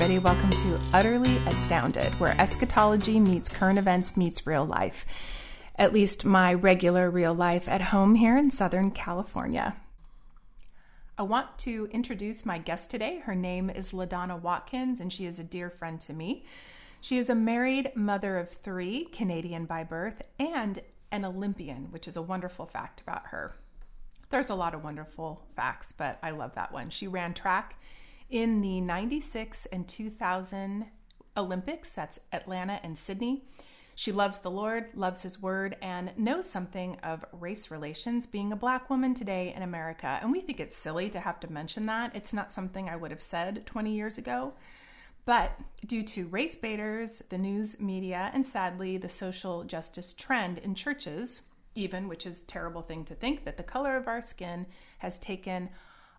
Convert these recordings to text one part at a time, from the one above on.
everybody. Welcome to Utterly Astounded, where eschatology meets current events meets real life. At least my regular real life at home here in Southern California. I want to introduce my guest today. Her name is LaDonna Watkins, and she is a dear friend to me. She is a married mother of three, Canadian by birth, and an Olympian, which is a wonderful fact about her. There's a lot of wonderful facts, but I love that one. She ran track in the 96 and 2000 Olympics, that's Atlanta and Sydney. She loves the Lord, loves His Word, and knows something of race relations, being a black woman today in America. And we think it's silly to have to mention that. It's not something I would have said 20 years ago. But due to race baiters, the news media, and sadly, the social justice trend in churches, even, which is a terrible thing to think, that the color of our skin has taken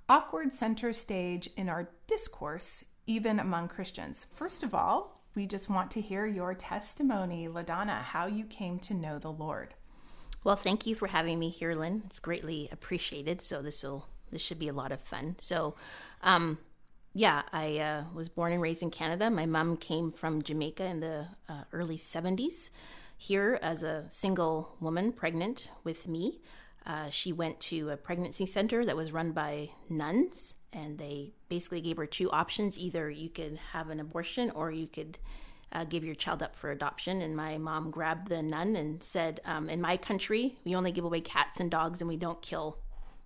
awkward center stage in our discourse, even among Christians. First of all, we just want to hear your testimony, LaDonna, how you came to know the Lord. Well, thank you for having me here, Lynn. It's greatly appreciated. So this will this should be a lot of fun. So, um, yeah, I uh, was born and raised in Canada. My mom came from Jamaica in the uh, early '70s. Here, as a single woman, pregnant with me, uh, she went to a pregnancy center that was run by nuns, and they basically gave her two options: either you could have an abortion, or you could uh, give your child up for adoption. And my mom grabbed the nun and said, um, "In my country, we only give away cats and dogs, and we don't kill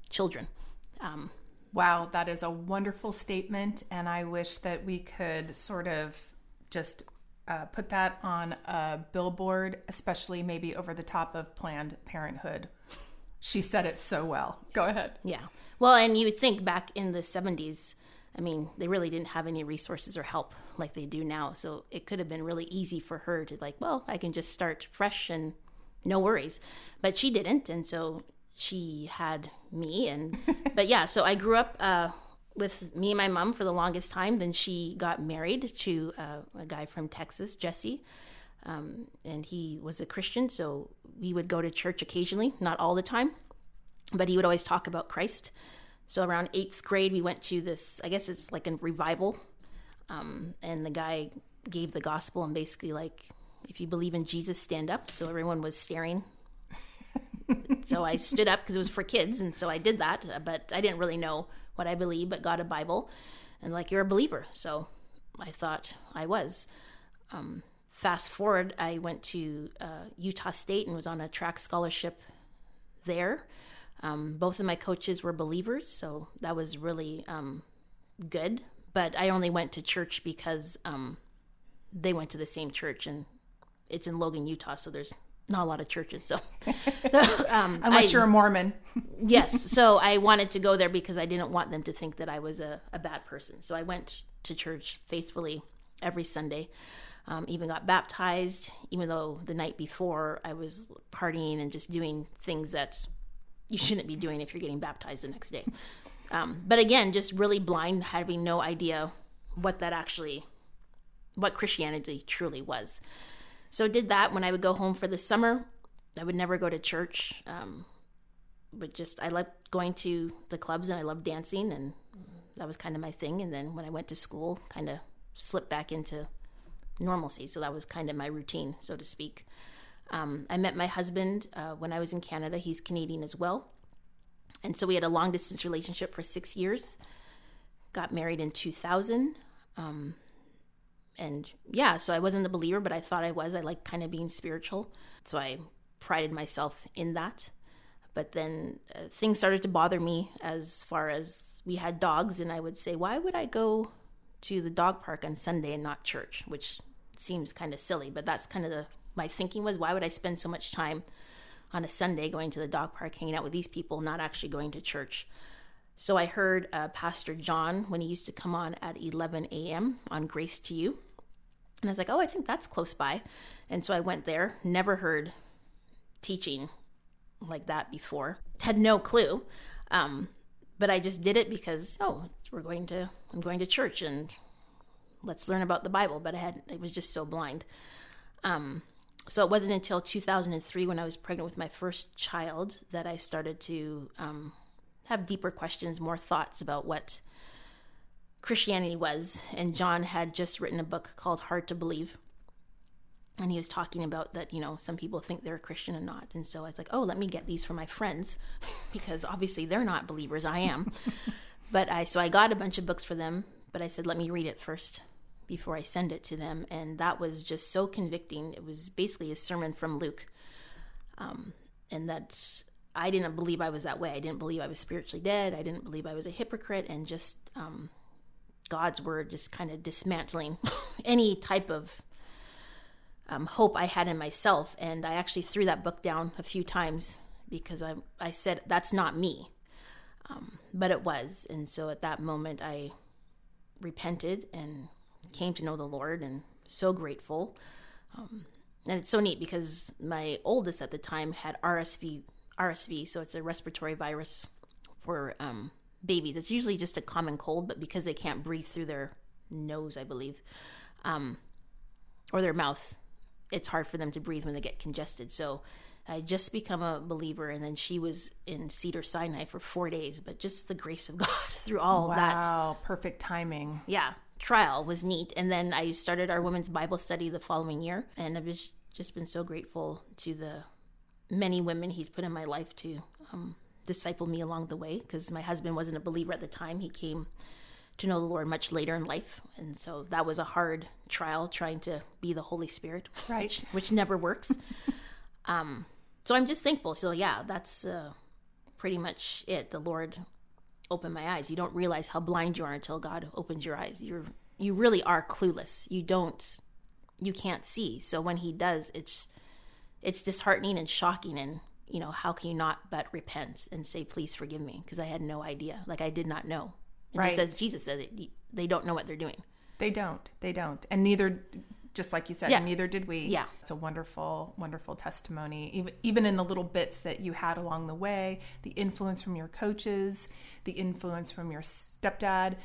children." Um, wow, that is a wonderful statement, and I wish that we could sort of just uh, put that on a billboard, especially maybe over the top of Planned Parenthood. She said it so well. Go ahead. Yeah. Well, and you would think back in the 70s, I mean, they really didn't have any resources or help like they do now. So it could have been really easy for her to, like, well, I can just start fresh and no worries. But she didn't. And so she had me. And, but yeah, so I grew up uh, with me and my mom for the longest time. Then she got married to uh, a guy from Texas, Jesse. Um, and he was a Christian, so we would go to church occasionally, not all the time, but he would always talk about Christ. So around eighth grade, we went to this, I guess it's like a revival. Um, and the guy gave the gospel and basically, like, if you believe in Jesus, stand up. So everyone was staring. so I stood up because it was for kids. And so I did that. But I didn't really know what I believe, but got a Bible. And, like, you're a believer. So I thought I was. Um, fast forward, I went to uh, Utah State and was on a track scholarship there. Um, both of my coaches were believers, so that was really um, good. But I only went to church because um, they went to the same church, and it's in Logan, Utah, so there's not a lot of churches. So, um, unless I, you're a Mormon, yes. So I wanted to go there because I didn't want them to think that I was a, a bad person. So I went to church faithfully every Sunday. Um, even got baptized, even though the night before I was partying and just doing things that you shouldn't be doing if you're getting baptized the next day. Um, but again, just really blind, having no idea what that actually, what Christianity truly was. So did that when I would go home for the summer. I would never go to church, um, but just I loved going to the clubs and I loved dancing, and that was kind of my thing. And then when I went to school, kind of slipped back into normalcy. So that was kind of my routine, so to speak. Um, I met my husband uh, when I was in Canada. He's Canadian as well. And so we had a long distance relationship for six years. Got married in 2000. Um, and yeah, so I wasn't a believer, but I thought I was. I like kind of being spiritual. So I prided myself in that. But then uh, things started to bother me as far as we had dogs, and I would say, why would I go to the dog park on Sunday and not church, which seems kind of silly, but that's kind of the my thinking was why would I spend so much time on a Sunday going to the dog park hanging out with these people, not actually going to church. So I heard uh, Pastor John when he used to come on at 11 a.m. on Grace to You. And I was like, oh, I think that's close by. And so I went there, never heard teaching like that before, had no clue. Um, but I just did it because, oh, we're going to I'm going to church and let's learn about the Bible. But I had it was just so blind. Um, so it wasn't until 2003 when I was pregnant with my first child that I started to um, have deeper questions, more thoughts about what Christianity was. And John had just written a book called Hard to Believe. And he was talking about that, you know, some people think they're a Christian and not. And so I was like, oh, let me get these for my friends because obviously they're not believers. I am. but I, so I got a bunch of books for them, but I said, let me read it first before I send it to them. And that was just so convicting. It was basically a sermon from Luke. Um, and that I didn't believe I was that way. I didn't believe I was spiritually dead. I didn't believe I was a hypocrite. And just um, God's word just kind of dismantling any type of um, hope I had in myself. And I actually threw that book down a few times because I, I said, that's not me. Um, but it was. And so at that moment, I repented and came to know the Lord and so grateful. Um, and it's so neat because my oldest at the time had RSV, RSV, so it's a respiratory virus for um, babies. It's usually just a common cold, but because they can't breathe through their nose, I believe, um, or their mouth, it's hard for them to breathe when they get congested. So I just become a believer, and then she was in Cedar Sinai for four days. But just the grace of God through all wow, that. Wow, perfect timing. Yeah, trial was neat. And then I started our women's Bible study the following year, and I've just just been so grateful to the many women He's put in my life to um, disciple me along the way. Because my husband wasn't a believer at the time; he came to know the Lord much later in life. And so that was a hard trial trying to be the Holy Spirit, right? Which, which never works. um, so I'm just thankful. So yeah, that's uh, pretty much it. The Lord opened my eyes. You don't realize how blind you are until God opens your eyes. You're you really are clueless. You don't you can't see. So when He does, it's it's disheartening and shocking. And you know how can you not but repent and say, "Please forgive me," because I had no idea. Like I did not know. It right. just says Jesus said it, they don't know what they're doing. They don't. They don't. And neither just like you said, yeah. neither did we. Yeah. It's a wonderful, wonderful testimony. Even even in the little bits that you had along the way, the influence from your coaches, the influence from your stepdad,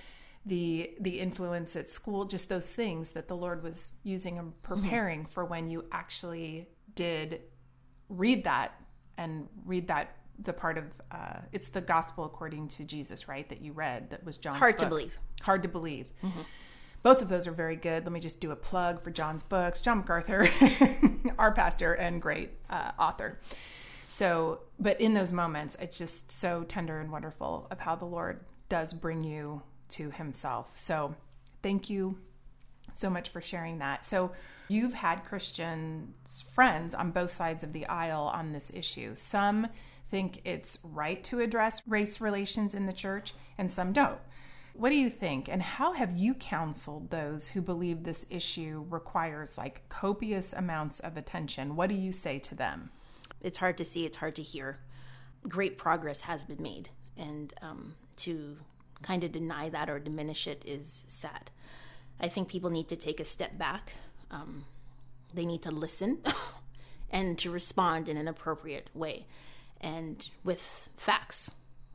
the the influence at school, just those things that the Lord was using and mm-hmm. preparing mm-hmm. for when you actually did read that and read that the part of uh, it's the gospel according to Jesus, right? That you read that was John. hard book. to believe. Hard to believe. Mm-hmm. Both of those are very good. Let me just do a plug for John's books. John MacArthur, our pastor and great uh, author. So, but in those moments, it's just so tender and wonderful of how the Lord does bring you to Himself. So, thank you so much for sharing that. So, you've had Christian friends on both sides of the aisle on this issue. Some think it's right to address race relations in the church, and some don't. What do you think? And how have you counseled those who believe this issue requires like copious amounts of attention? What do you say to them? It's hard to see, it's hard to hear. Great progress has been made, and um, to kind of deny that or diminish it is sad. I think people need to take a step back. Um, they need to listen and to respond in an appropriate way and with facts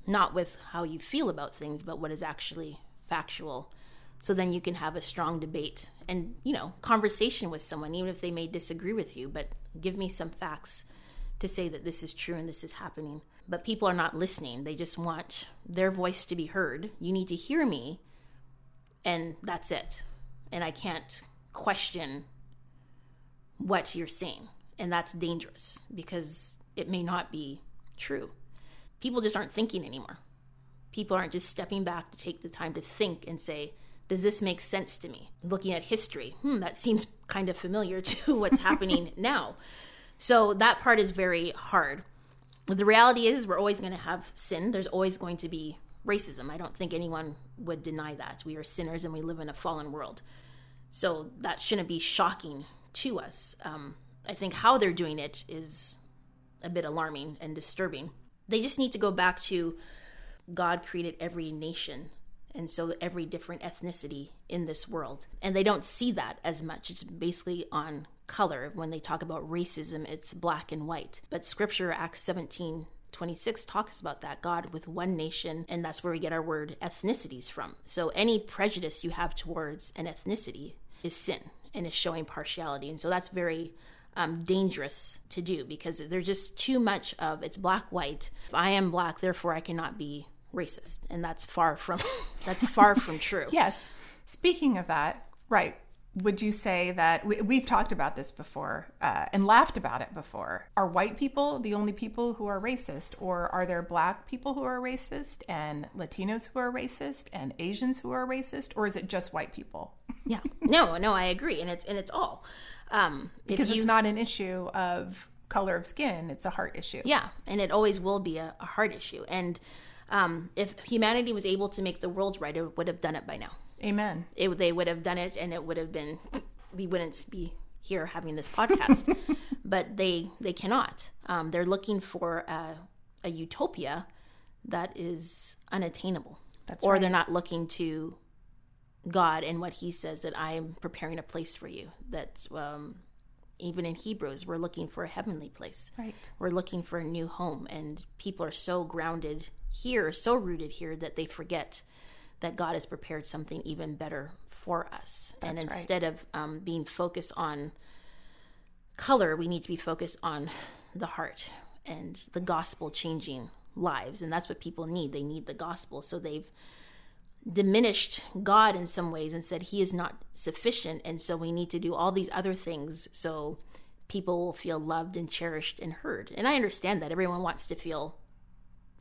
not with how you feel about things, but what is actually factual. So then you can have a strong debate and, you know, conversation with someone, even if they may disagree with you, but give me some facts to say that this is true and this is happening. But people are not listening. They just want their voice to be heard. You need to hear me, and that's it. And I can't question what you're saying. And that's dangerous because it may not be true people just aren't thinking anymore. People aren't just stepping back to take the time to think and say, does this make sense to me? Looking at history, hmm, that seems kind of familiar to what's happening now. So that part is very hard. The reality is, we're always going to have sin. There's always going to be racism. I don't think anyone would deny that. We are sinners and we live in a fallen world. So that shouldn't be shocking to us. Um, I think how they're doing it is a bit alarming and disturbing. They just need to go back to God created every nation and so every different ethnicity in this world. And they don't see that as much. It's basically on color. When they talk about racism, it's black and white. But scripture, Acts 17 26 talks about that God with one nation, and that's where we get our word ethnicities from. So any prejudice you have towards an ethnicity is sin and is showing partiality. And so that's very um, dangerous to do because there's just too much of it's black white. If I am black, therefore I cannot be racist, and that's far from that's far from true. Yes. Speaking of that, right. Would you say that we, have talked about this before uh, and laughed about it before? Are white people the only people who are racist, or are there black people who are racist, and Latinos who are racist, and Asians who are racist, or is it just white people? yeah, no, no, I agree, and it's and it's all um, because you, it's not an issue of color of skin; it's a heart issue. Yeah, and it always will be a, a heart issue, and um, if humanity was able to make the world right, it would have done it by now. Amen. It, they would have done it, and it would have been. We wouldn't be here having this podcast, but they they cannot. Um, they're looking for a, a, utopia that is unattainable, That's or right. they're not looking to God and what He says that I am preparing a place for you. That um, even in Hebrews, we're looking for a heavenly place. Right. We're looking for a new home, and people are so grounded here, so rooted here that they forget that God has prepared something even better for us. That's and instead right. of um, being focused on color, we need to be focused on the heart and the gospel changing lives. And that's what people need. They need the gospel. So they've diminished God in some ways and said he is not sufficient. And so we need to do all these other things so people will feel loved and cherished and heard. And I understand that everyone wants to feel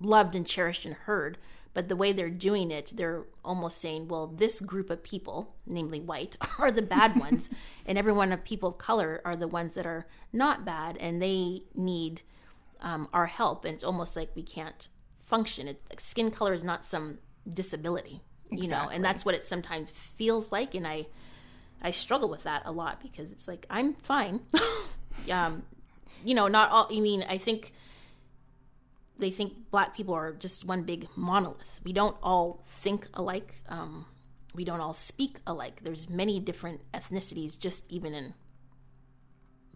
loved and cherished and heard. But the way they're doing it, they're almost saying, well, this group of people, namely white, are the bad ones, and everyone of people of color are the ones that are not bad, and they need um, our help. And it's almost like we can't function. It, like skin color is not some disability, you exactly. know, and that's what it sometimes feels like. And I, I struggle with that a lot because it's like I'm fine. um, you know, not all. I mean, I think they think black people are just one big monolith. We don't all think alike. Um, we don't all speak alike. There's many different ethnicities just even in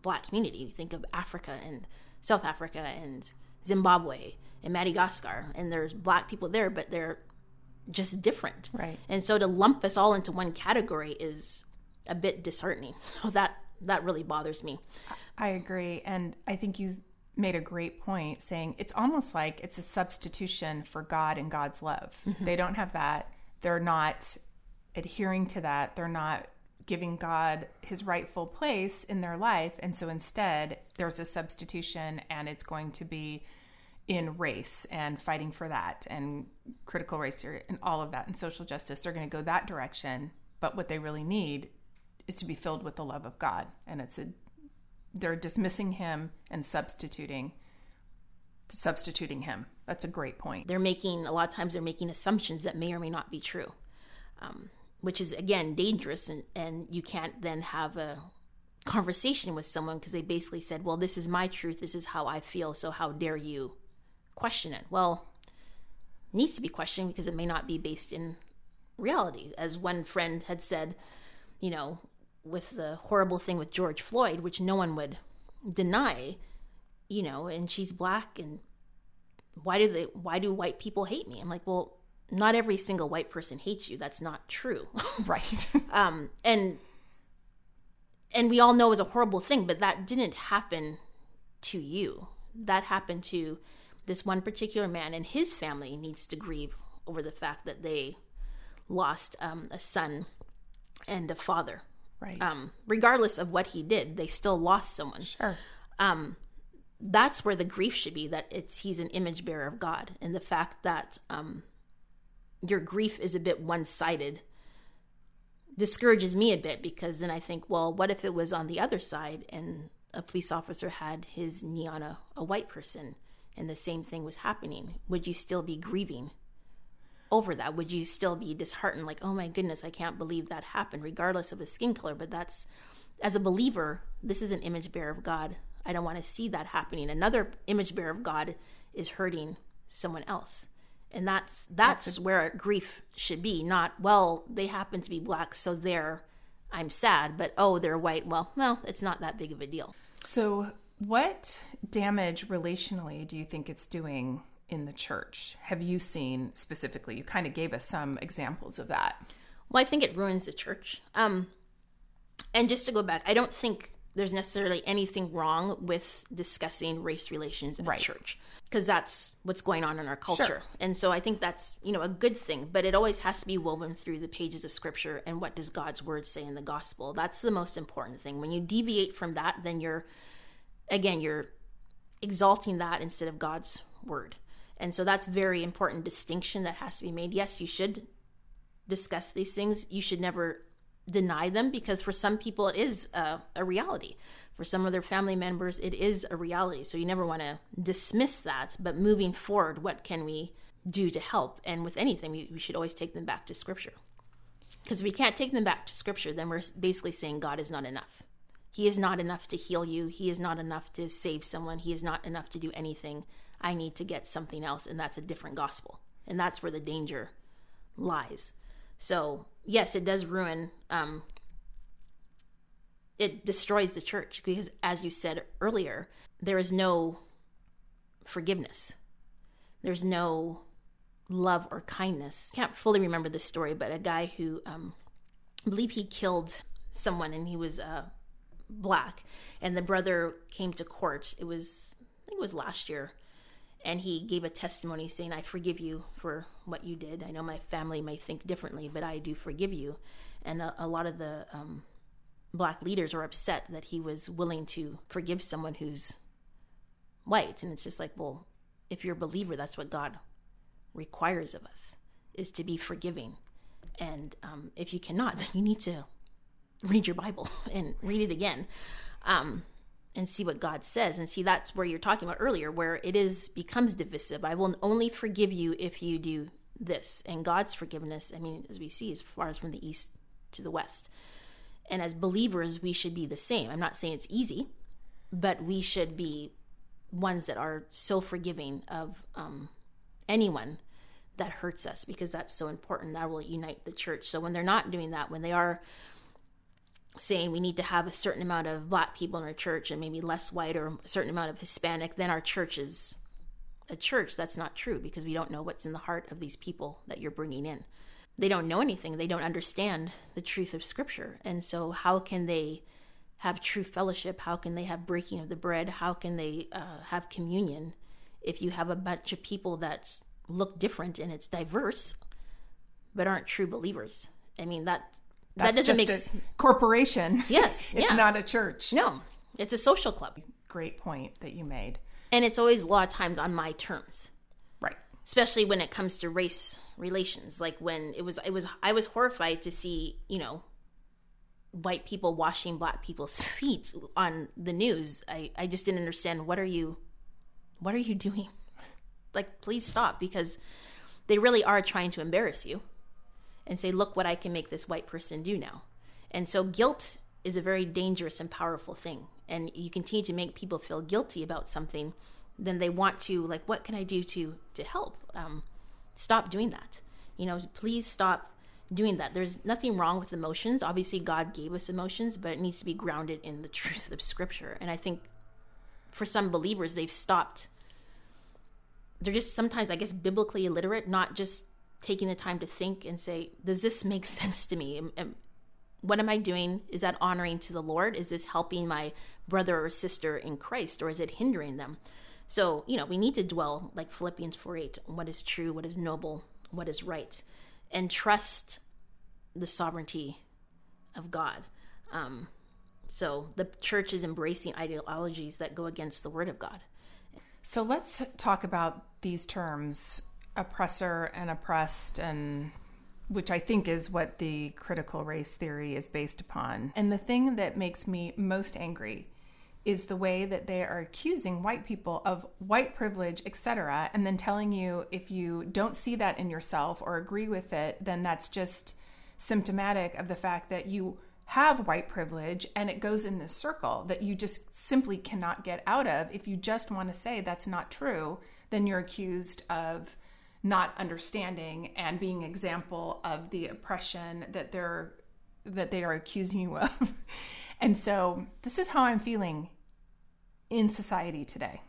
black community. You think of Africa and South Africa and Zimbabwe and Madagascar, and there's black people there, but they're just different. Right. And so to lump us all into one category is a bit disheartening. So that that really bothers me. I agree, and I think you made a great point saying it's almost like it's a substitution for God and God's love. Mm-hmm. They don't have that. They're not adhering to that. They're not giving God his rightful place in their life. And so instead, there's a substitution, and it's going to be in race and fighting for that and critical race theory and all of that and social justice. They're going to go that direction. But what they really need is to be filled with the love of God. And it's a they're dismissing him and substituting substituting him. That's a great point. They're making a lot of times they're making assumptions that may or may not be true, um, which is again dangerous, and and you can't then have a conversation with someone because they basically said, "Well, this is my truth. This is how I feel. So how dare you question it?" Well, it needs to be questioned because it may not be based in reality. As one friend had said, you know, with the horrible thing with George Floyd, which no one would deny, you know, and she's black and why do they why do white people hate me? I'm like, well, not every single white person hates you. That's not true. right. um and and we all know it's a horrible thing, but that didn't happen to you. That happened to this one particular man and his family needs to grieve over the fact that they lost um, a son and a father Right. Um, regardless of what he did, they still lost someone. Sure. Um, that's where the grief should be that it's he's an image bearer of God, and the fact that um, your grief is a bit one sided discourages me a bit because then I think, well, what if it was on the other side and a police officer had his knee on a, a white person and the same thing was happening? Would you still be grieving? over that? Would you still be disheartened, like, oh my goodness, I can't believe that happened, regardless of the skin color? But that's, as a believer, this is an image bearer of God. I don't want to see that happening. Another image bearer of God is hurting someone else. And that's that's, that's a- where grief should be, not, well, they happen to be black, so they're I'm sad, but oh, they're white. Well, no, it's not that big of a deal. So, what damage relationally do you think it's doing in the church have you seen specifically? You kind of gave us some examples of that. Well, I think it ruins the church. Um, and just to go back, I don't think there's necessarily anything wrong with discussing race relations in right. church because that's what's going on in our culture. Sure. And so I think that's, you know, a good thing, but it always has to be woven through the pages of scripture and what does God's word say in the gospel. That's the most important thing. When you deviate from that, then you're again, you're exalting that instead of God's word. And so that's very important distinction that has to be made. Yes, you should discuss these things. You should never deny them because for some people it is a, a, reality. For some of their family members, it is a reality. So you never want to dismiss that. But moving forward, what can we do to help? And with anything, we, we should always take them back to Scripture. Because if we can't take them back to Scripture, then we're basically saying God is not enough. He is not enough to heal you. He is not enough to save someone. He is not enough to do anything. I need to get something else, and that's a different gospel. And that's where the danger lies. So yes, it does ruin. Um, it destroys the church because, as you said earlier, there is no forgiveness. There's no love or kindness. Can't fully remember the story, but a guy who um, I believe he killed someone and he was uh, black, and the brother came to court. It was I think it was last year, and he gave a testimony saying, I forgive you for what you did. I know my family may think differently, but I do forgive you. And a, a lot of the um, black leaders are upset that he was willing to forgive someone who's white. And it's just like, well, if you're a believer, that's what God requires of us, is to be forgiving. And um, if you cannot, then you need to read your Bible and read it again. Um, and see what God says and see that's where you're talking about earlier where it is becomes divisive. I will only forgive you if you do this. And God's forgiveness, I mean, as we see, as far as from the east to the west. And as believers, we should be the same. I'm not saying it's easy, but we should be ones that are so forgiving of um, anyone that hurts us because that's so important. That will unite the church. So when they're not doing that, when they are saying we need to have a certain amount of black people in our church and maybe less white or a certain amount of Hispanic, then our church is a church. That's not true because we don't know what's in the heart of these people that you're bringing in. They don't know anything, they don't understand the truth of Scripture. And so, how can they have true fellowship? How can they have breaking of the bread? How can they uh, have communion if you have a bunch of people that look different and it's diverse but aren't true believers? I mean, that that's that doesn't make a corporation. Yes, it's yeah. not a church. No, it's a social club. Great point that you made. And it's always a lot of times on my terms. Right. Especially when it comes to race relations. Like when it was it was I was horrified to see, you know, white people washing black people's feet on the news. I, I just didn't understand what are you what are you doing? Like please stop because they really are trying to embarrass you and say, look what I can make this white person do now. And so guilt is a very dangerous and powerful thing. And you continue to make people feel guilty about something, then they want to like, what can I do to to help? Um, stop doing that. You know, please stop doing that. There's nothing wrong with emotions. Obviously, God gave us emotions, but it needs to be grounded in the truth of Scripture. And I think for some believers, they've stopped. They're just sometimes, I guess, biblically illiterate, not just taking the time to think and say, does this make sense to me? what am I doing? Is that honoring to the Lord? Is this helping my brother or sister in Christ, or is it hindering them? So, you know, we need to dwell like Philippians 4 8, what is true, what is noble, what is right, and trust the sovereignty of God. Um, so the church is embracing ideologies that go against the word of God. So let's talk about these terms oppressor and oppressed and which I think is what the critical race theory is based upon. And the thing that makes me most angry is the way that they are accusing white people of white privilege, etc., and then telling you if you don't see that in yourself or agree with it, then that's just symptomatic of the fact that you have white privilege and it goes in this circle that you just simply cannot get out of. If you just want to say that's not true, then you're accused of not understanding and being example of the oppression that they're that they are accusing you of. and so this is how I'm feeling in society today.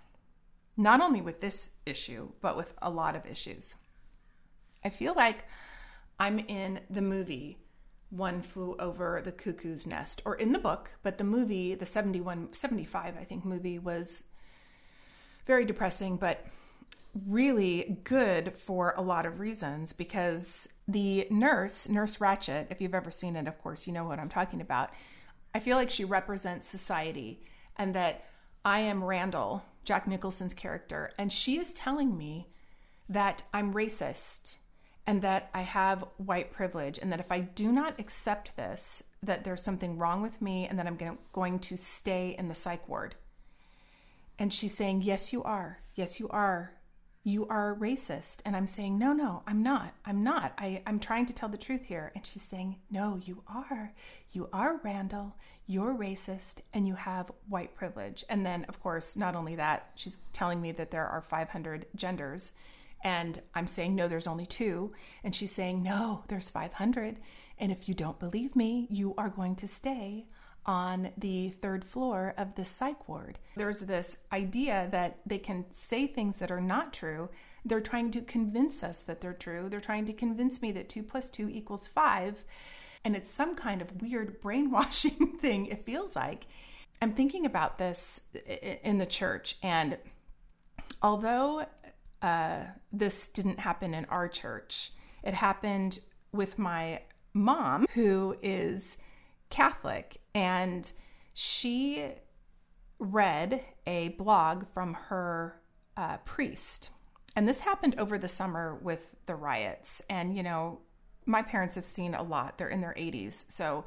Not only with this issue, but with a lot of issues. I feel like I'm in the movie One Flew Over the Cuckoo's Nest, or in the book, but the movie, the 71, 75, I think, movie was very depressing, but really good for a lot of reasons because the nurse, Nurse Ratched, if you've ever seen it, of course, you know what I'm talking about. I feel like she represents society and that I am Randle, Jack Nicholson's character, and she is telling me that I'm racist and that I have white privilege and that if I do not accept this, that there's something wrong with me and that I'm going to stay in the psych ward. And she's saying, Yes, you are. Yes, you are you are racist. And I'm saying, no, no, I'm not. I'm not. I, I'm trying to tell the truth here. And she's saying, no, you are. You are Randle. You're racist and you have white privilege. And then, of course, not only that, she's telling me that there are 500 genders. And I'm saying, no, there's only two. And she's saying, no, there's 500. And if you don't believe me, you are going to stay on the third floor of the psych ward. There's this idea that they can say things that are not true. They're trying to convince us that they're true. They're trying to convince me that two plus two equals five. And it's some kind of weird brainwashing thing, it feels like. I'm thinking about this in the church, and although uh, this didn't happen in our church, it happened with my mom, who is Catholic, and she read a blog from her uh, priest. And this happened over the summer with the riots. And, you know, my parents have seen a lot. They're in their 80s. So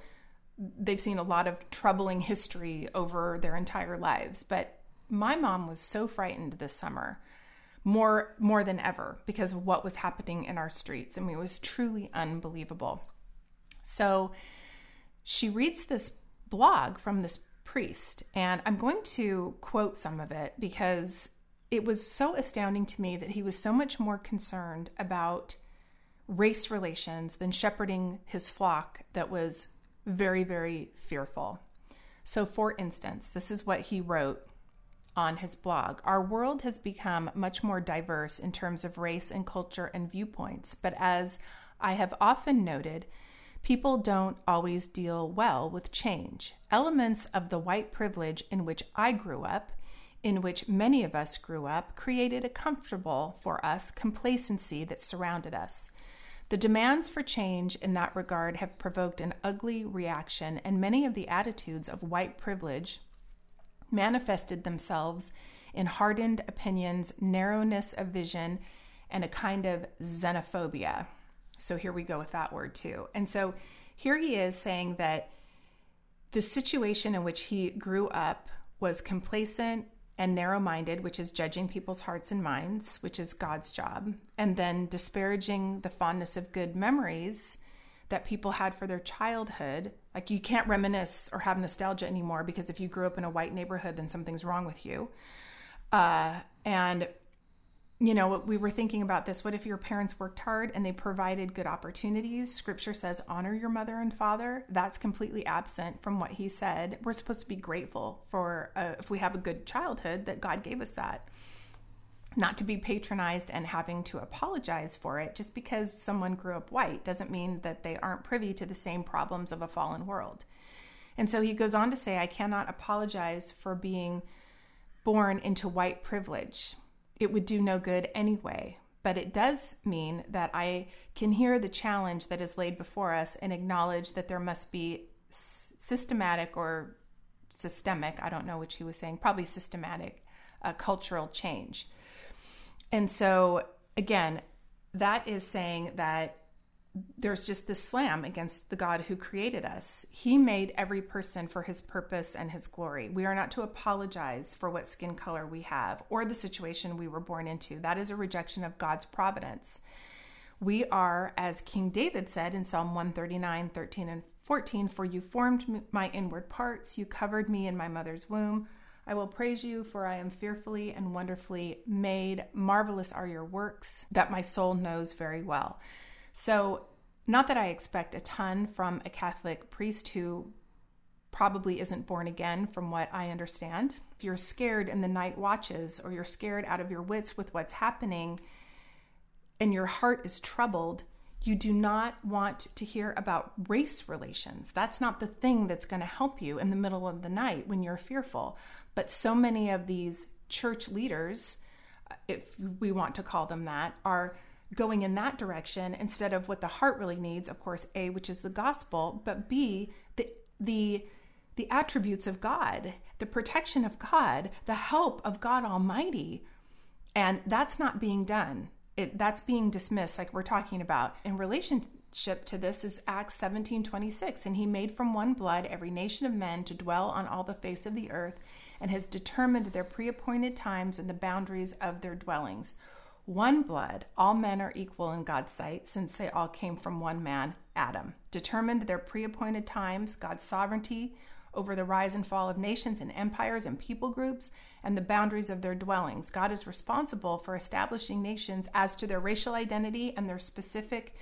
they've seen a lot of troubling history over their entire lives. But my mom was so frightened this summer more more than ever because of what was happening in our streets I mean it was truly unbelievable so she reads this blog from this priest, and I'm going to quote some of it because it was so astounding to me that he was so much more concerned about race relations than shepherding his flock that was very, very fearful. So, for instance, this is what he wrote on his blog Our world has become much more diverse in terms of race and culture and viewpoints, but as I have often noted, people don't always deal well with change. Elements of the white privilege in which I grew up, in which many of us grew up, created a comfortable for us complacency that surrounded us. The demands for change in that regard have provoked an ugly reaction, and many of the attitudes of white privilege manifested themselves in hardened opinions, narrowness of vision, and a kind of xenophobia. So here we go with that word too. And so here he is saying that the situation in which he grew up was complacent and narrow minded, which is judging people's hearts and minds, which is God's job, and then disparaging the fondness of good memories that people had for their childhood. Like you can't reminisce or have nostalgia anymore because if you grew up in a white neighborhood, then something's wrong with you. Uh, and you know, we were thinking about this. What if your parents worked hard and they provided good opportunities? Scripture says, honor your mother and father. That's completely absent from what he said. We're supposed to be grateful for uh, if we have a good childhood that God gave us that. Not to be patronized and having to apologize for it. Just because someone grew up white doesn't mean that they aren't privy to the same problems of a fallen world. And so he goes on to say, I cannot apologize for being born into white privilege it would do no good anyway. But it does mean that I can hear the challenge that is laid before us and acknowledge that there must be systematic or systemic, I don't know which he was saying, probably systematic uh, cultural change. And so, again, that is saying that there's just this slam against the God who created us. He made every person for his purpose and his glory. We are not to apologize for what skin color we have or the situation we were born into. That is a rejection of God's providence. We are, as King David said in Psalm 139, 13, and 14, For you formed my inward parts, you covered me in my mother's womb. I will praise you, for I am fearfully and wonderfully made. Marvelous are your works that my soul knows very well. So, not that I expect a ton from a Catholic priest who probably isn't born again, from what I understand. If you're scared in the night watches or you're scared out of your wits with what's happening and your heart is troubled, You do not want to hear about race relations. That's not the thing that's going to help you in the middle of the night when you're fearful. But so many of these church leaders, if we want to call them that, are going in that direction instead of what the heart really needs, of course, A, which is the gospel, but B, the the the attributes of God, the protection of God, the help of God Almighty. And that's not being done. It, that's being dismissed, like we're talking about. In relationship to this is Acts 17 26. And he made from one blood every nation of men to dwell on all the face of the earth, and has determined their pre appointed times and the boundaries of their dwellings one blood, all men are equal in God's sight, since they all came from one man, Adam. Determined their pre appointed times, God's sovereignty over the rise and fall of nations and empires and people groups, and the boundaries of their dwellings. God is responsible for establishing nations as to their racial identity and their specific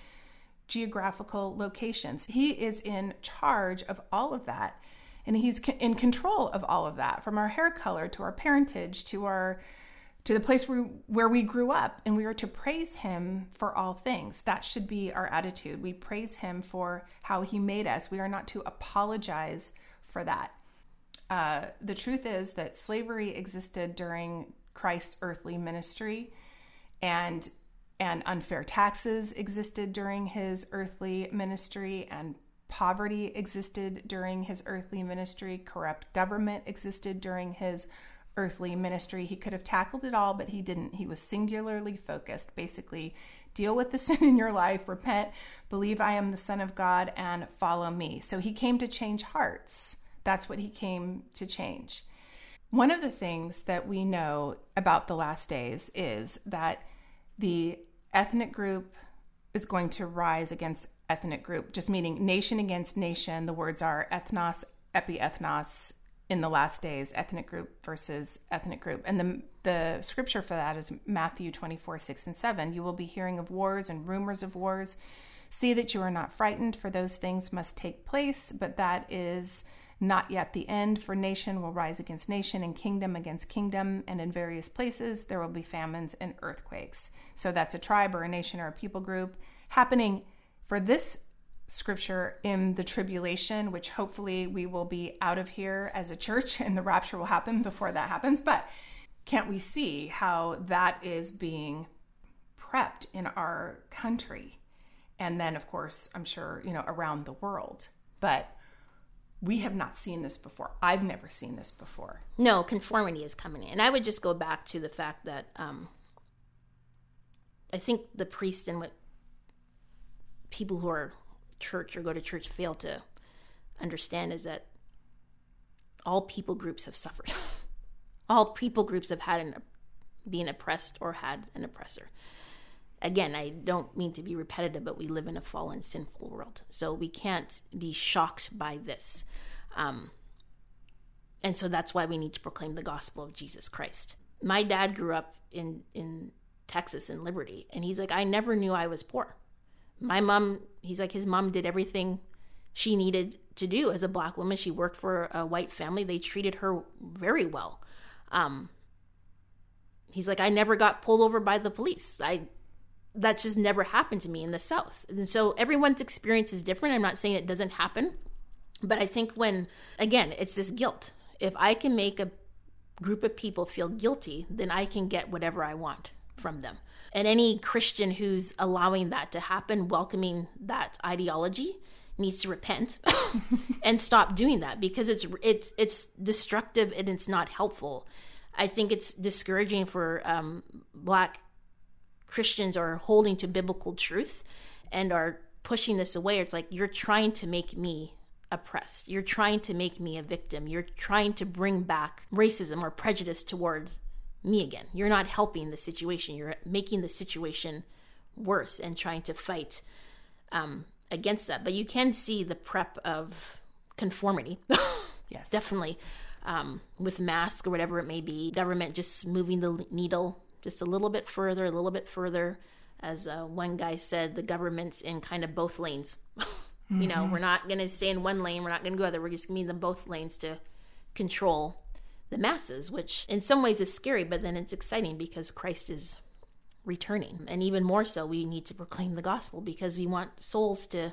geographical locations. He is in charge of all of that. And he's in control of all of that, from our hair color to our parentage to our to the place where, where we grew up, and we are to praise Him for all things. That should be our attitude. We praise Him for how He made us. We are not to apologize for that. Uh, the truth is that slavery existed during Christ's earthly ministry, and and unfair taxes existed during his earthly ministry, and poverty existed during his earthly ministry. Corrupt government existed during his earthly ministry. He could have tackled it all, but he didn't. He was singularly focused. Basically, deal with the sin in your life, repent, believe I am the Son of God, and follow me. So he came to change hearts. That's what he came to change. One of the things that we know about the last days is that the ethnic group is going to rise against ethnic group, just meaning nation against nation. The words are ethnos, epiethnos, in the last days, ethnic group versus ethnic group. And the, the scripture for that is Matthew 24, 6 and 7. You will be hearing of wars and rumors of wars. See that you are not frightened, for those things must take place, but that is not yet the end, for nation will rise against nation and kingdom against kingdom, and in various places there will be famines and earthquakes. So that's a tribe or a nation or a people group happening for this scripture in the tribulation, which hopefully we will be out of here as a church and the rapture will happen before that happens. But can't we see how that is being prepped in our country? And then, of course, I'm sure, you know, around the world. But we have not seen this before. I've never seen this before. No, conformity is coming in. And I would just go back to the fact that um, I think the priest and what people who are church or go to church fail to understand is that all people groups have suffered. all people groups have had an being oppressed or had an oppressor. Again, I don't mean to be repetitive, but we live in a fallen, sinful world. So we can't be shocked by this. Um, and so that's why we need to proclaim the gospel of Jesus Christ. My dad grew up in, in Texas in Liberty, and he's like, I never knew I was poor my mom, he's like, his mom did everything she needed to do as a black woman. She worked for a white family. They treated her very well. Um, he's like, I never got pulled over by the police. I that just never happened to me in the South. And so everyone's experience is different. I'm not saying it doesn't happen, but I think when again, it's this guilt. If I can make a group of people feel guilty, then I can get whatever I want from them. And any Christian who's allowing that to happen, welcoming that ideology, needs to repent and stop doing that because it's it's it's destructive and it's not helpful. I think it's discouraging for um, Black Christians are holding to biblical truth and are pushing this away. It's like you're trying to make me oppressed. You're trying to make me a victim. You're trying to bring back racism or prejudice towards me again. You're not helping the situation. You're making the situation worse and trying to fight um, against that. But you can see the prep of conformity. yes. Definitely. Um, with masks or whatever it may be, government just moving the needle just a little bit further, a little bit further. As uh, one guy said, the government's in kind of both lanes. mm-hmm. You know, mm-hmm. we're not going to stay in one lane, we're not going to go other. We're just going to be in the both lanes to control the masses, which in some ways is scary, but then it's exciting because Christ is returning. And even more so, we need to proclaim the gospel because we want souls to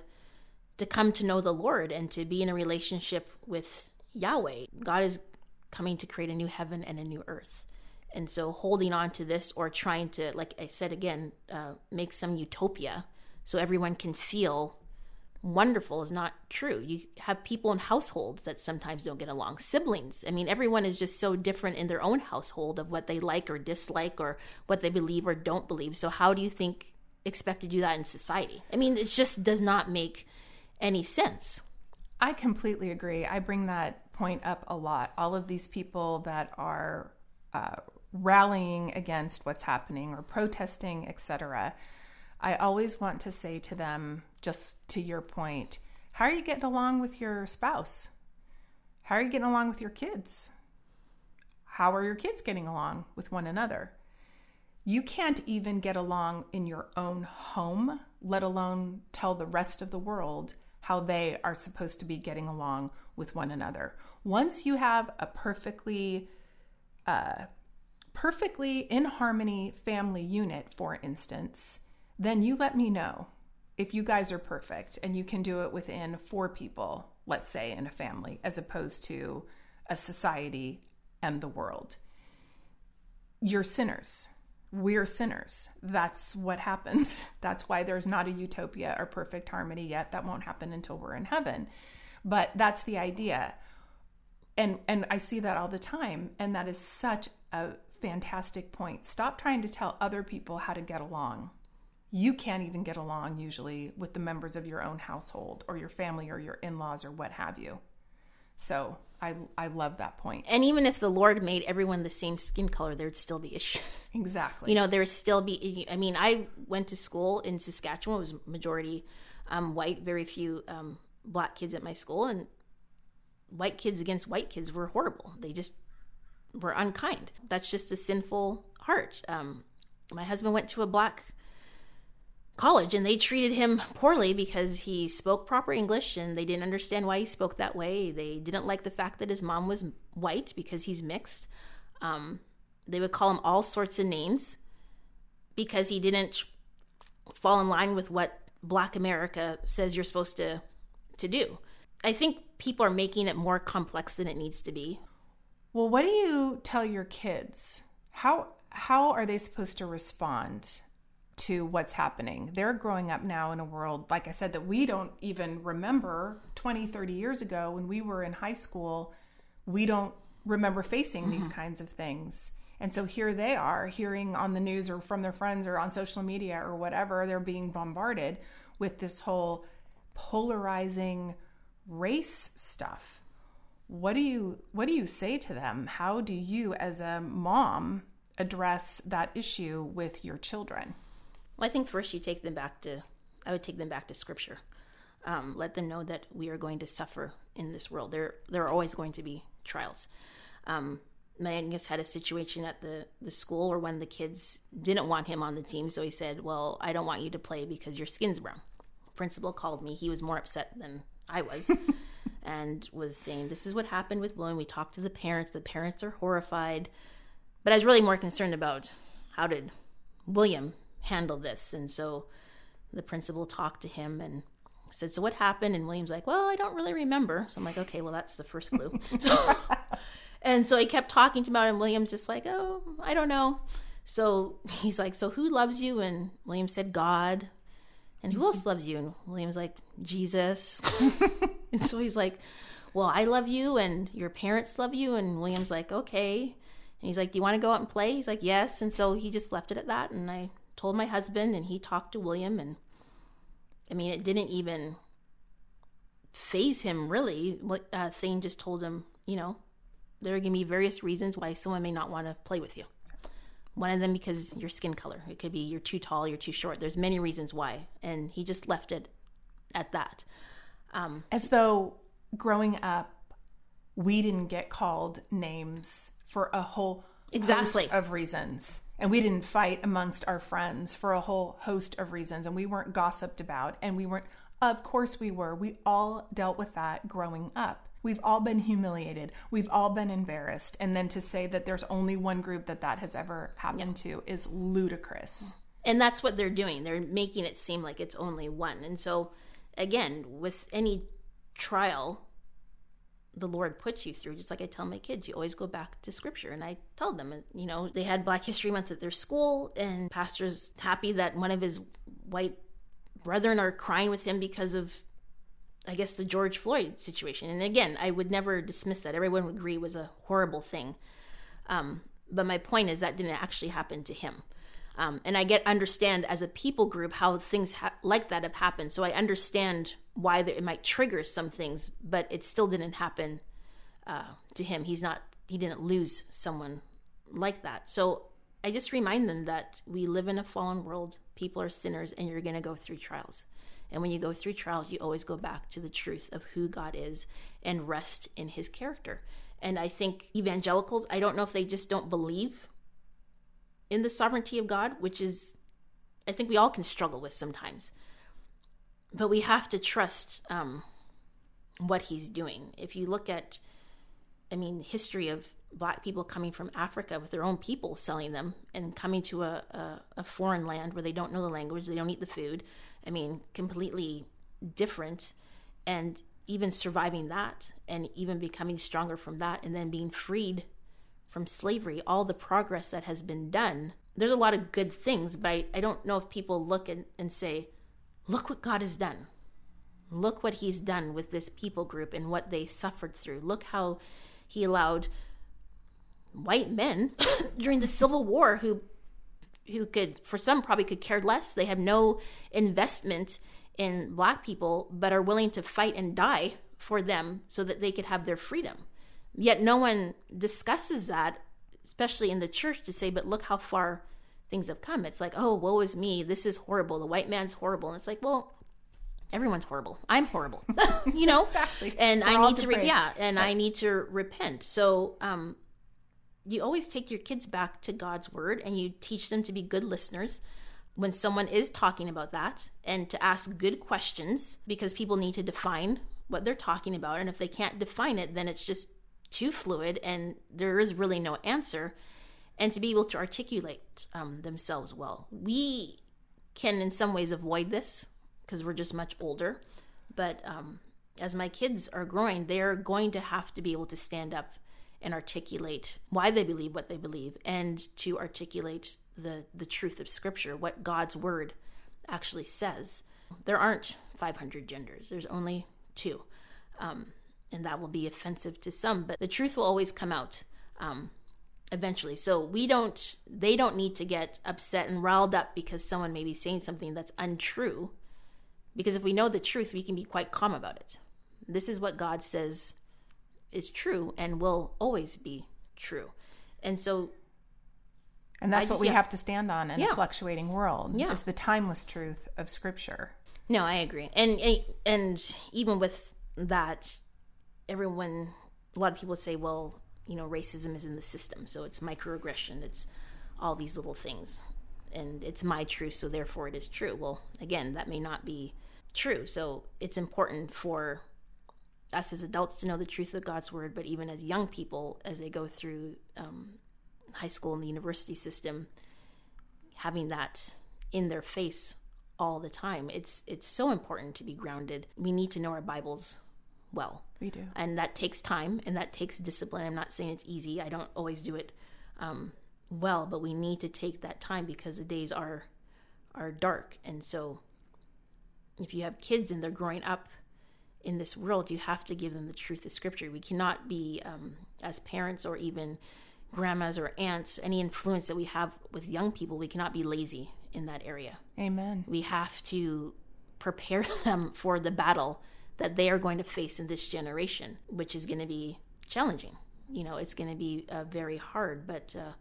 to come to know the Lord and to be in a relationship with Yahweh. God is coming to create a new heaven and a new earth. And so holding on to this or trying to, like I said again, uh, make some utopia so everyone can feel wonderful is not true. You have people in households that sometimes don't get along, siblings. I mean, everyone is just so different in their own household of what they like or dislike or what they believe or don't believe. So, how do you think expect to do that in society? I mean, it just does not make any sense. I completely agree. I bring that point up a lot. All of these people that are uh, rallying against what's happening or protesting, etc. I always want to say to them, just to your point, how are you getting along with your spouse? How are you getting along with your kids? How are your kids getting along with one another? You can't even get along in your own home, let alone tell the rest of the world how they are supposed to be getting along with one another. Once you have a perfectly uh, perfectly in harmony family unit, for instance, then you let me know if you guys are perfect and you can do it within four people, let's say in a family, as opposed to a society and the world. You're sinners. We're sinners. That's what happens. That's why there's not a utopia or perfect harmony yet. That won't happen until we're in heaven. But that's the idea. And and I see that all the time and that is such a fantastic point. Stop trying to tell other people how to get along you can't even get along usually with the members of your own household or your family or your in-laws or what have you. So I I love that point. And even if the Lord made everyone the same skin color, there'd still be issues. Exactly. You know, there'd still be. I mean, I went to school in Saskatchewan. It was majority um, white, very few um, black kids at my school, and white kids against white kids were horrible. They just were unkind. That's just a sinful heart. Um, my husband went to a black college and they treated him poorly because he spoke proper English and they didn't understand why he spoke that way. They didn't like the fact that his mom was white because he's mixed. Um, they would call him all sorts of names because he didn't fall in line with what black America says you're supposed to to do. I think people are making it more complex than it needs to be. Well, what do you tell your kids? How how are they supposed to respond to what's happening. They're growing up now in a world, like I said, that we don't even remember 20, 30 years ago when we were in high school. We don't remember facing mm-hmm. these kinds of things. And so here they are hearing on the news or from their friends or on social media or whatever, they're being bombarded with this whole polarizing race stuff. What do you what do you say to them? How do you as a mom address that issue with your children? Well, I think first you take them back to, I would take them back to scripture. Um, let them know that we are going to suffer in this world. There, there are always going to be trials. Um, Magnus had a situation at the, the school or when the kids didn't want him on the team, so he said, Well, I don't want you to play because your skin's brown. Principal called me. He was more upset than I was and was saying, This is what happened with William. We talked to the parents. The parents are horrified. But I was really more concerned about how did William handle this. And so the principal talked to him and said, So what happened? And William's like, Well, I don't really remember. So I'm like, Okay, well, that's the first clue. so, and so he kept talking to him about it, and William's just like, Oh, I don't know. So he's like, So who loves you? And William said, God. And who else loves you? And William's like, Jesus. and so he's like, Well, I love you, and your parents love you. And William's like, Okay. And he's like, Do you want to go out and play? He's like, Yes. And so he just left it at that. And I told my husband, and he talked to William, and I mean, it didn't even phase him really. What uh, Thane just told him, you know, there are going to be various reasons why someone may not want to play with you. One of them because your skin color. It could be you're too tall, you're too short. There's many reasons why, and he just left it at that. Um, As though growing up, we didn't get called names for a whole exactly. of reasons and we didn't fight amongst our friends for a whole host of reasons. And we weren't gossiped about. And we weren't of course we were. We all dealt with that growing up. We've all been humiliated. We've all been embarrassed. And then to say that there's only one group that that has ever happened yeah. to is ludicrous. And that's what they're doing. They're making it seem like it's only one. And so, again, with any trial the Lord puts you through, just like I tell my kids, you always go back to scripture. And I tell them, you know, they had Black History Month at their school, and pastor's happy that one of his white brethren are crying with him because of, I guess, the George Floyd situation. And again, I would never dismiss that. Everyone would agree was a horrible thing. Um, but my point is that didn't actually happen to him. Um, and I get understand as a people group how things ha- like that have happened. So I understand why it might trigger some things, but it still didn't happen uh, to him. He's not. He didn't lose someone like that. So I just remind them that we live in a fallen world. People are sinners, and you're going to go through trials. And when you go through trials, you always go back to the truth of who God is and rest in His character. And I think evangelicals, I don't know if they just don't believe in the sovereignty of God, which is, I think we all can struggle with sometimes. But we have to trust um, what He's doing. If you look at, I mean, history of black people coming from Africa with their own people selling them and coming to a, a, a foreign land where they don't know the language, they don't eat the food. I mean, completely different. And even surviving that and even becoming stronger from that and then being freed from slavery, all the progress that has been done. There's a lot of good things, but I, I don't know if people look and, and say, look what God has done. Look what he's done with this people group and what they suffered through. Look how he allowed white men during the Civil War who who could for some probably could care less. They have no investment in black people but are willing to fight and die for them so that they could have their freedom. Yet no one discusses that, especially in the church, to say, but look how far things have come. It's like, oh, woe is me. This is horrible. The white man's horrible. And it's like, well, everyone's horrible. I'm horrible, you know? exactly. And We're I need to, re- yeah, and I need to repent. So, um, you always take your kids back to God's word and you teach them to be good listeners when someone is talking about that and to ask good questions because people need to define what they're talking about. And if they can't define it, then it's just too fluid and there is really no answer and to be able to articulate um, themselves well. We can in some ways avoid this because we're just much older but um, as my kids are growing they're going to have to be able to stand up and articulate why they believe what they believe and to articulate the the truth of scripture what god's word actually says. There aren't 500 genders. There's only two. Um, and that will be offensive to some but the truth will always come out um, eventually so we don't they don't need to get upset and riled up because someone may be saying something that's untrue because if we know the truth we can be quite calm about it this is what god says is true and will always be true and so and that's just, what we yeah. have to stand on in yeah. a fluctuating world yeah. is the timeless truth of scripture no i agree and and even with that everyone, a lot of people say, well, you know, racism is in the system, so it's microaggression, it's all these little things, and it's my truth, so therefore it is true. Well, again, that may not be true. So it's important for us as adults to know the truth of God's word, but even as young people, as they go through um, high school and the university system, having that in their face all the time. It's it's so important to be grounded. We need to know our Bibles well. We do. And that takes time and that takes discipline. I'm not saying it's easy. I don't always do it um, well, but we need to take that time because the days are are dark. And so if you have kids and they're growing up in this world, you have to give them the truth of scripture. We cannot be um, as parents or even grandmas or aunts, any influence that we have with young people, we cannot be lazy in that area. Amen. We have to prepare them for the battle that they are going to face in this generation, which is going to be challenging. You know, it's going to be uh, very hard, but uh,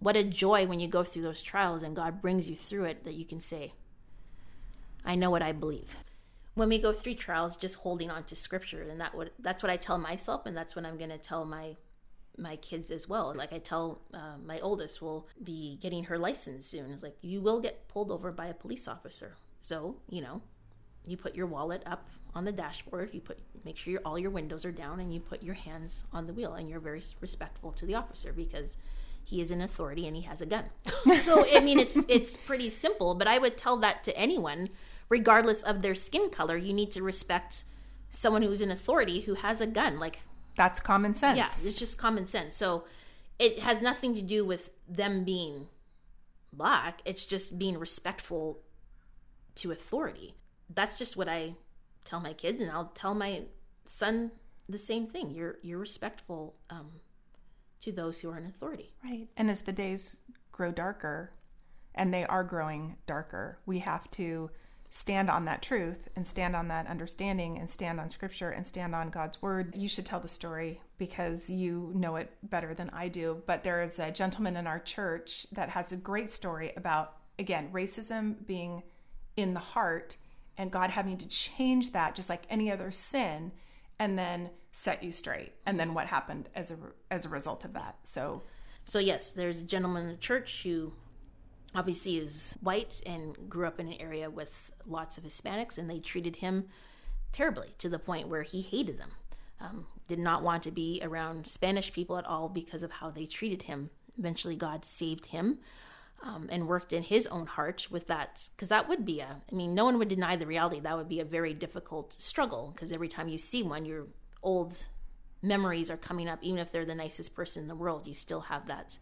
what a joy when you go through those trials and God brings you through it that you can say, I know what I believe. When we go through trials, just holding on to scripture, and that what that's what I tell myself, and that's what I'm going to tell my my kids as well. Like I tell uh, my oldest will be getting her license soon. It's like you will get pulled over by a police officer. So you know, you put your wallet up on the dashboard you put make sure your, all your windows are down and you put your hands on the wheel and you're very respectful to the officer because he is an authority and he has a gun. so I mean it's it's pretty simple, but I would tell that to anyone regardless of their skin color, you need to respect someone who's an authority who has a gun. Like that's common sense. Yeah, it's just common sense. So it has nothing to do with them being black. It's just being respectful to authority. That's just what I tell my kids, and I'll tell my son the same thing. You're you're respectful um, to those who are in authority. Right. And as the days grow darker, and they are growing darker, we have to stand on that truth and stand on that understanding and stand on scripture and stand on God's word. You should tell the story because you know it better than I do. But there is a gentleman in our church that has a great story about, again, racism being in the heart and God having to change that just like any other sin and then set you straight. And then what happened as a as a result of that. So so yes, there's a gentleman in the church who obviously is white and grew up in an area with lots of Hispanics, and they treated him terribly to the point where he hated them. Um, did not want to be around Spanish people at all because of how they treated him. Eventually, God saved him um, and worked in his own heart with that, because that would be a, I mean, no one would deny the reality. That would be a very difficult struggle because every time you see one, your old memories are coming up, even if they're the nicest person in the world. You still have that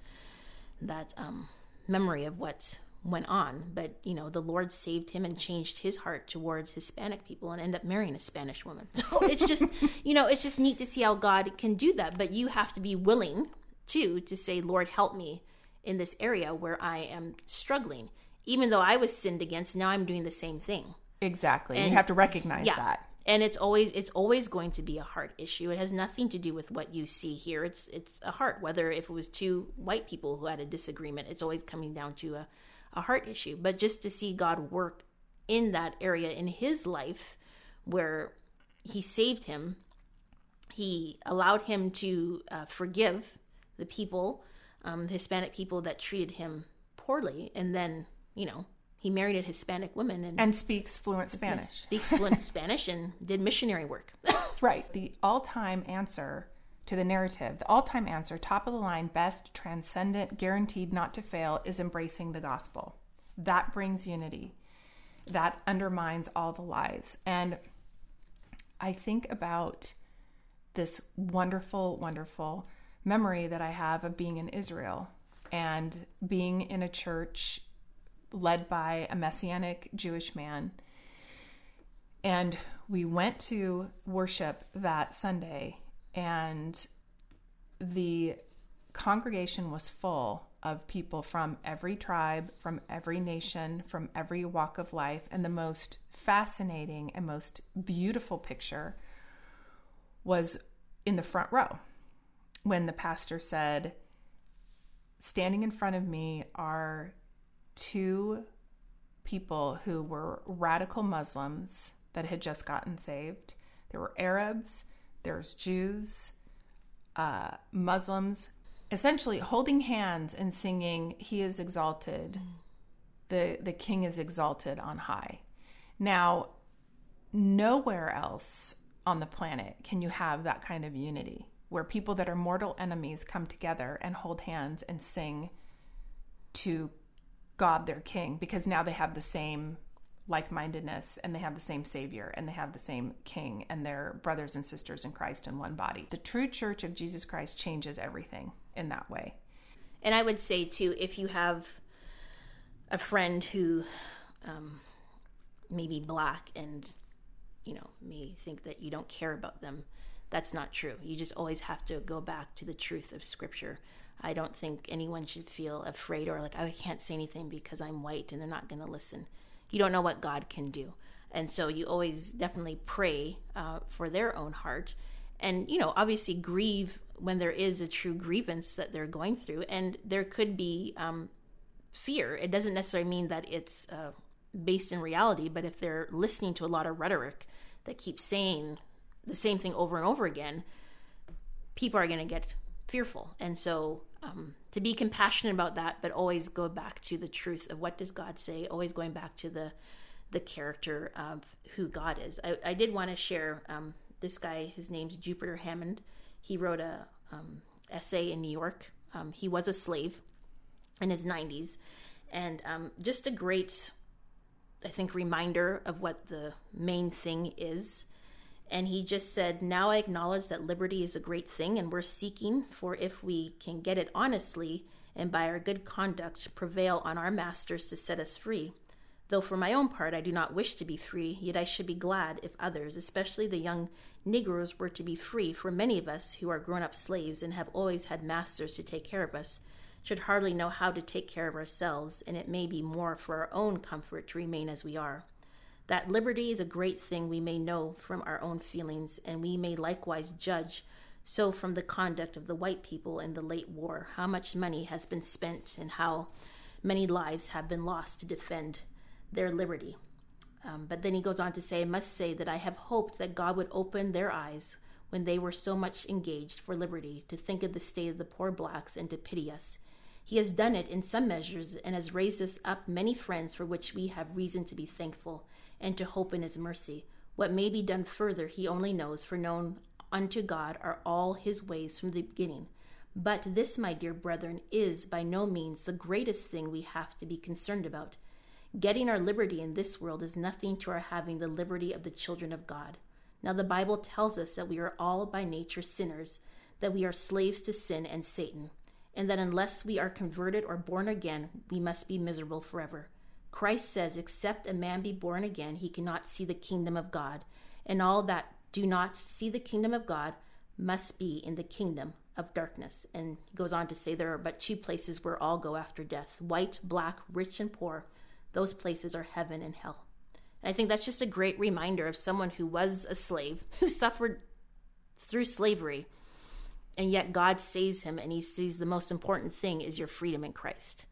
that um, memory of what went on but you know the lord saved him and changed his heart towards hispanic people and end up marrying a spanish woman so it's just you know it's just neat to see how god can do that but you have to be willing too to say lord help me in this area where i am struggling. Even though i was sinned against now i'm doing the same thing. Exactly. And you have to recognize yeah, that. And it's always it's always going to be a heart issue. It has nothing to do with what you see here. It's it's a heart. Whether if it was two white people who had a disagreement it's always coming down to a, a heart issue. But just to see god work in that area in his life where he saved him he allowed him to uh, forgive the people um, the hispanic people that treated him poorly and then you know he married a Hispanic woman and, and speaks fluent Spanish. Speaks fluent Spanish and did missionary work. right. The all time answer to the narrative, the all time answer, top of the line, best, transcendent, guaranteed not to fail, is embracing the gospel. That brings unity. That undermines all the lies. And I think about this wonderful, wonderful memory that I have of being in Israel and being in a church led by a messianic Jewish man. And we went to worship that Sunday, and the congregation was full of people from every tribe, from every nation, from every walk of life. And the most fascinating and most beautiful picture was in the front row when the pastor said, Standing in front of me are two people who were radical Muslims that had just gotten saved. There were Arabs, there's Jews, uh, Muslims, essentially holding hands and singing, He is exalted, the, the King is exalted on high. Now, nowhere else on the planet can you have that kind of unity where people that are mortal enemies come together and hold hands and sing to God their king because now they have the same like mindedness and they have the same Savior and they have the same King and they're brothers and sisters in Christ in one body. The true church of Jesus Christ changes everything in that way. And I would say, too, if you have a friend who um, may be black and, you know, may think that you don't care about them, that's not true. You just always have to go back to the truth of Scripture. I don't think anyone should feel afraid or like, I can't say anything because I'm white and they're not going to listen. You don't know what God can do. And so you always definitely pray uh, for their own heart. And, you know, obviously grieve when there is a true grievance that they're going through. And there could be um, fear. It doesn't necessarily mean that it's uh, based in reality, but if they're listening to a lot of rhetoric that keeps saying the same thing over and over again, people are going to get fearful. And so um, to be compassionate about that, but always go back to the truth of what does God say, always going back to the the character of who God is. I, I did want to share um, this guy, his name's Jupiter Hammon. He wrote a um, essay in New York Um, he was a slave in his 90s, and um, just a great, I think, reminder of what the main thing is. And he just said, Now I acknowledge that liberty is a great thing, and we're seeking for if we can get it honestly and by our good conduct prevail on our masters to set us free. Though for my own part I do not wish to be free, yet I should be glad if others, especially the young Negroes, were to be free, for many of us who are grown up slaves and have always had masters to take care of us should hardly know how to take care of ourselves, and it may be more for our own comfort to remain as we are. That liberty is a great thing we may know from our own feelings, and we may likewise judge so from the conduct of the white people in the late war, how much money has been spent and how many lives have been lost to defend their liberty. Um, but then he goes on to say, I must say that I have hoped that God would open their eyes when they were so much engaged for liberty to think of the state of the poor blacks and to pity us. He has done it in some measures and has raised us up many friends for which we have reason to be thankful and to hope in his mercy. What may be done further, he only knows, for known unto God are all his ways from the beginning. But this, my dear brethren, is by no means the greatest thing we have to be concerned about. Getting our liberty in this world is nothing to our having the liberty of the children of God. Now, the Bible tells us that we are all by nature sinners, that we are slaves to sin and Satan, and that unless we are converted or born again, we must be miserable forever. Christ says, Except a man be born again, he cannot see the kingdom of God. And all that do not see the kingdom of God must be in the kingdom of darkness. And he goes on to say there are but two places where all go after death white, black, rich, and poor. Those places are heaven and hell. And I think that's just a great reminder of someone who was a slave, who suffered through slavery, and yet God saves him, and he sees the most important thing is your freedom in Christ.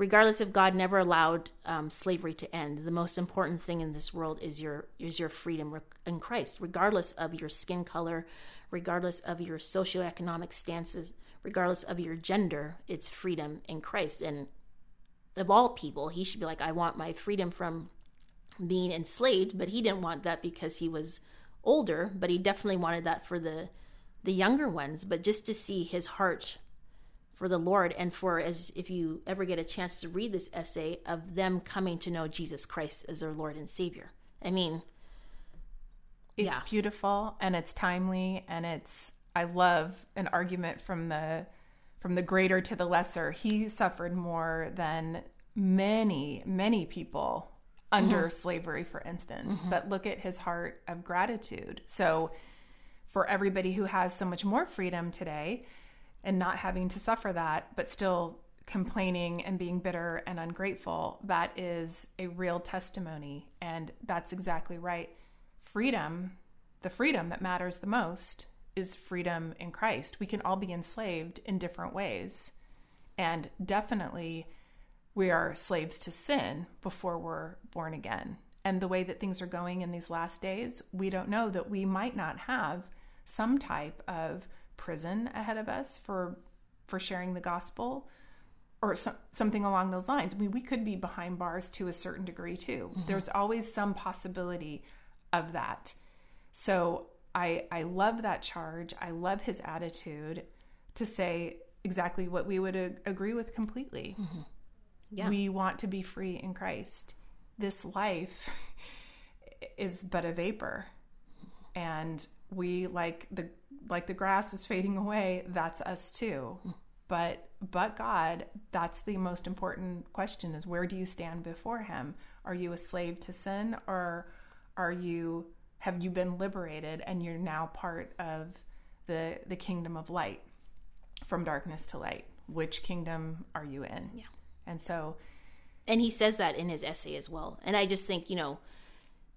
Regardless if God never allowed um, slavery to end, the most important thing in this world is your is your freedom in Christ. Regardless of your skin color, regardless of your socioeconomic stances, regardless of your gender, it's freedom in Christ. And of all people, he should be like, I want my freedom from being enslaved, but he didn't want that because he was older, but he definitely wanted that for the the younger ones. But just to see his heart for the Lord and for as if you ever get a chance to read this essay of them coming to know Jesus Christ as their Lord and Savior. I mean, it's yeah. beautiful and it's timely and it's I love an argument from the from the greater to the lesser. He suffered more than many, many people under mm-hmm. slavery, for instance. Mm-hmm. But look at his heart of gratitude. So, for everybody who has so much more freedom today and not having to suffer that, but still complaining and being bitter and ungrateful, that is a real testimony. And that's exactly right. Freedom, the freedom that matters the most, is freedom in Christ. We can all be enslaved in different ways. And definitely, we are slaves to sin before we're born again. And the way that things are going in these last days, we don't know that we might not have some type of prison ahead of us for for sharing the gospel or some, something along those lines. I mean, we could be behind bars to a certain degree too. Mm-hmm. There's always some possibility of that. So I I love that charge. I love his attitude to say exactly what we would agree with completely. Mm-hmm. Yeah. We want to be free in Christ. This life is but a vapor. And we like the like the grass is fading away, that's us too. But but God, that's the most important question is where do you stand before him? Are you a slave to sin or are you have you been liberated and you're now part of the the kingdom of light from darkness to light which kingdom are you in yeah and so and he says that in his essay as well and i just think you know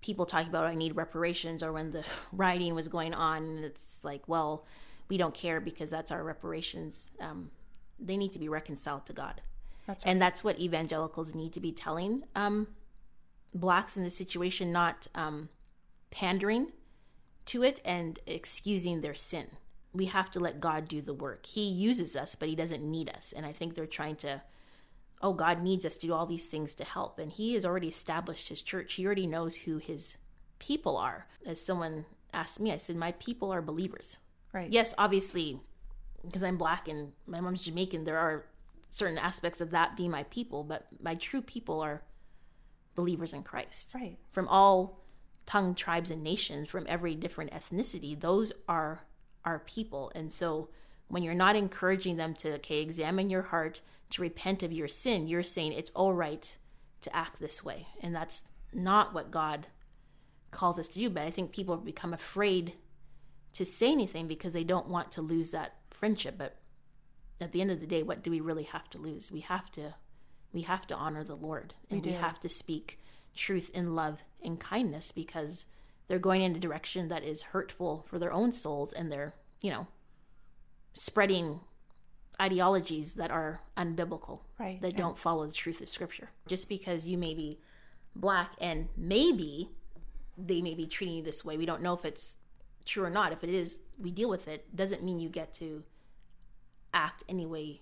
people talking about i need reparations or when the rioting was going on it's like well we don't care because that's our reparations um, they need to be reconciled to god that's right. and that's what evangelicals need to be telling um, blacks in this situation not um, pandering to it and excusing their sin. We have to let God do the work. He uses us, but He doesn't need us. And I think they're trying to, oh, God needs us to do all these things to help. And He has already established His church, He already knows who His people are. As someone asked me, I said, my people are believers. Right. Yes, obviously, because I'm black and my mom's Jamaican, there are certain aspects of that being my people, but my true people are believers in Christ. Right. From all tongue, tribes, and nations, from every different ethnicity, those are our people. And so when you're not encouraging them to, okay, examine your heart, to repent of your sin, you're saying it's all right to act this way. And that's not what God calls us to do. But I think people become afraid to say anything because they don't want to lose that friendship. But at the end of the day, what do we really have to lose? We have to we have to honor the Lord and we, we have to speak truth in love and kindness because they're going in a direction that is hurtful for their own souls and they're, you know, spreading ideologies that are unbiblical, right? That don't follow the truth of Scripture. Just because you may be black and maybe they may be treating you this way, we don't know if it's true or not. If it is, we deal with it. Doesn't mean you get to act any way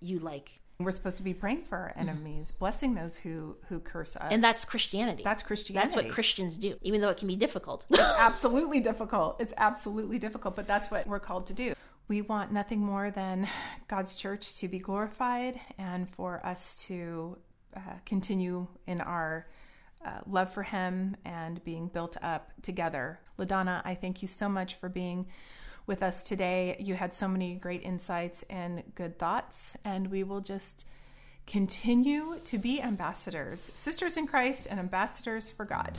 you like. We're supposed to be praying for our enemies, mm-hmm. blessing those who who curse us. And that's Christianity. That's Christianity. That's what Christians do, even though it can be difficult. it's absolutely difficult. It's absolutely difficult, but that's what we're called to do. We want nothing more than God's church to be glorified and for us to uh, continue in our uh, love for Him and being built up together. LaDonna, I thank you so much for being with us today. You had so many great insights and good thoughts, and we will just continue to be ambassadors, sisters in Christ, and ambassadors for God.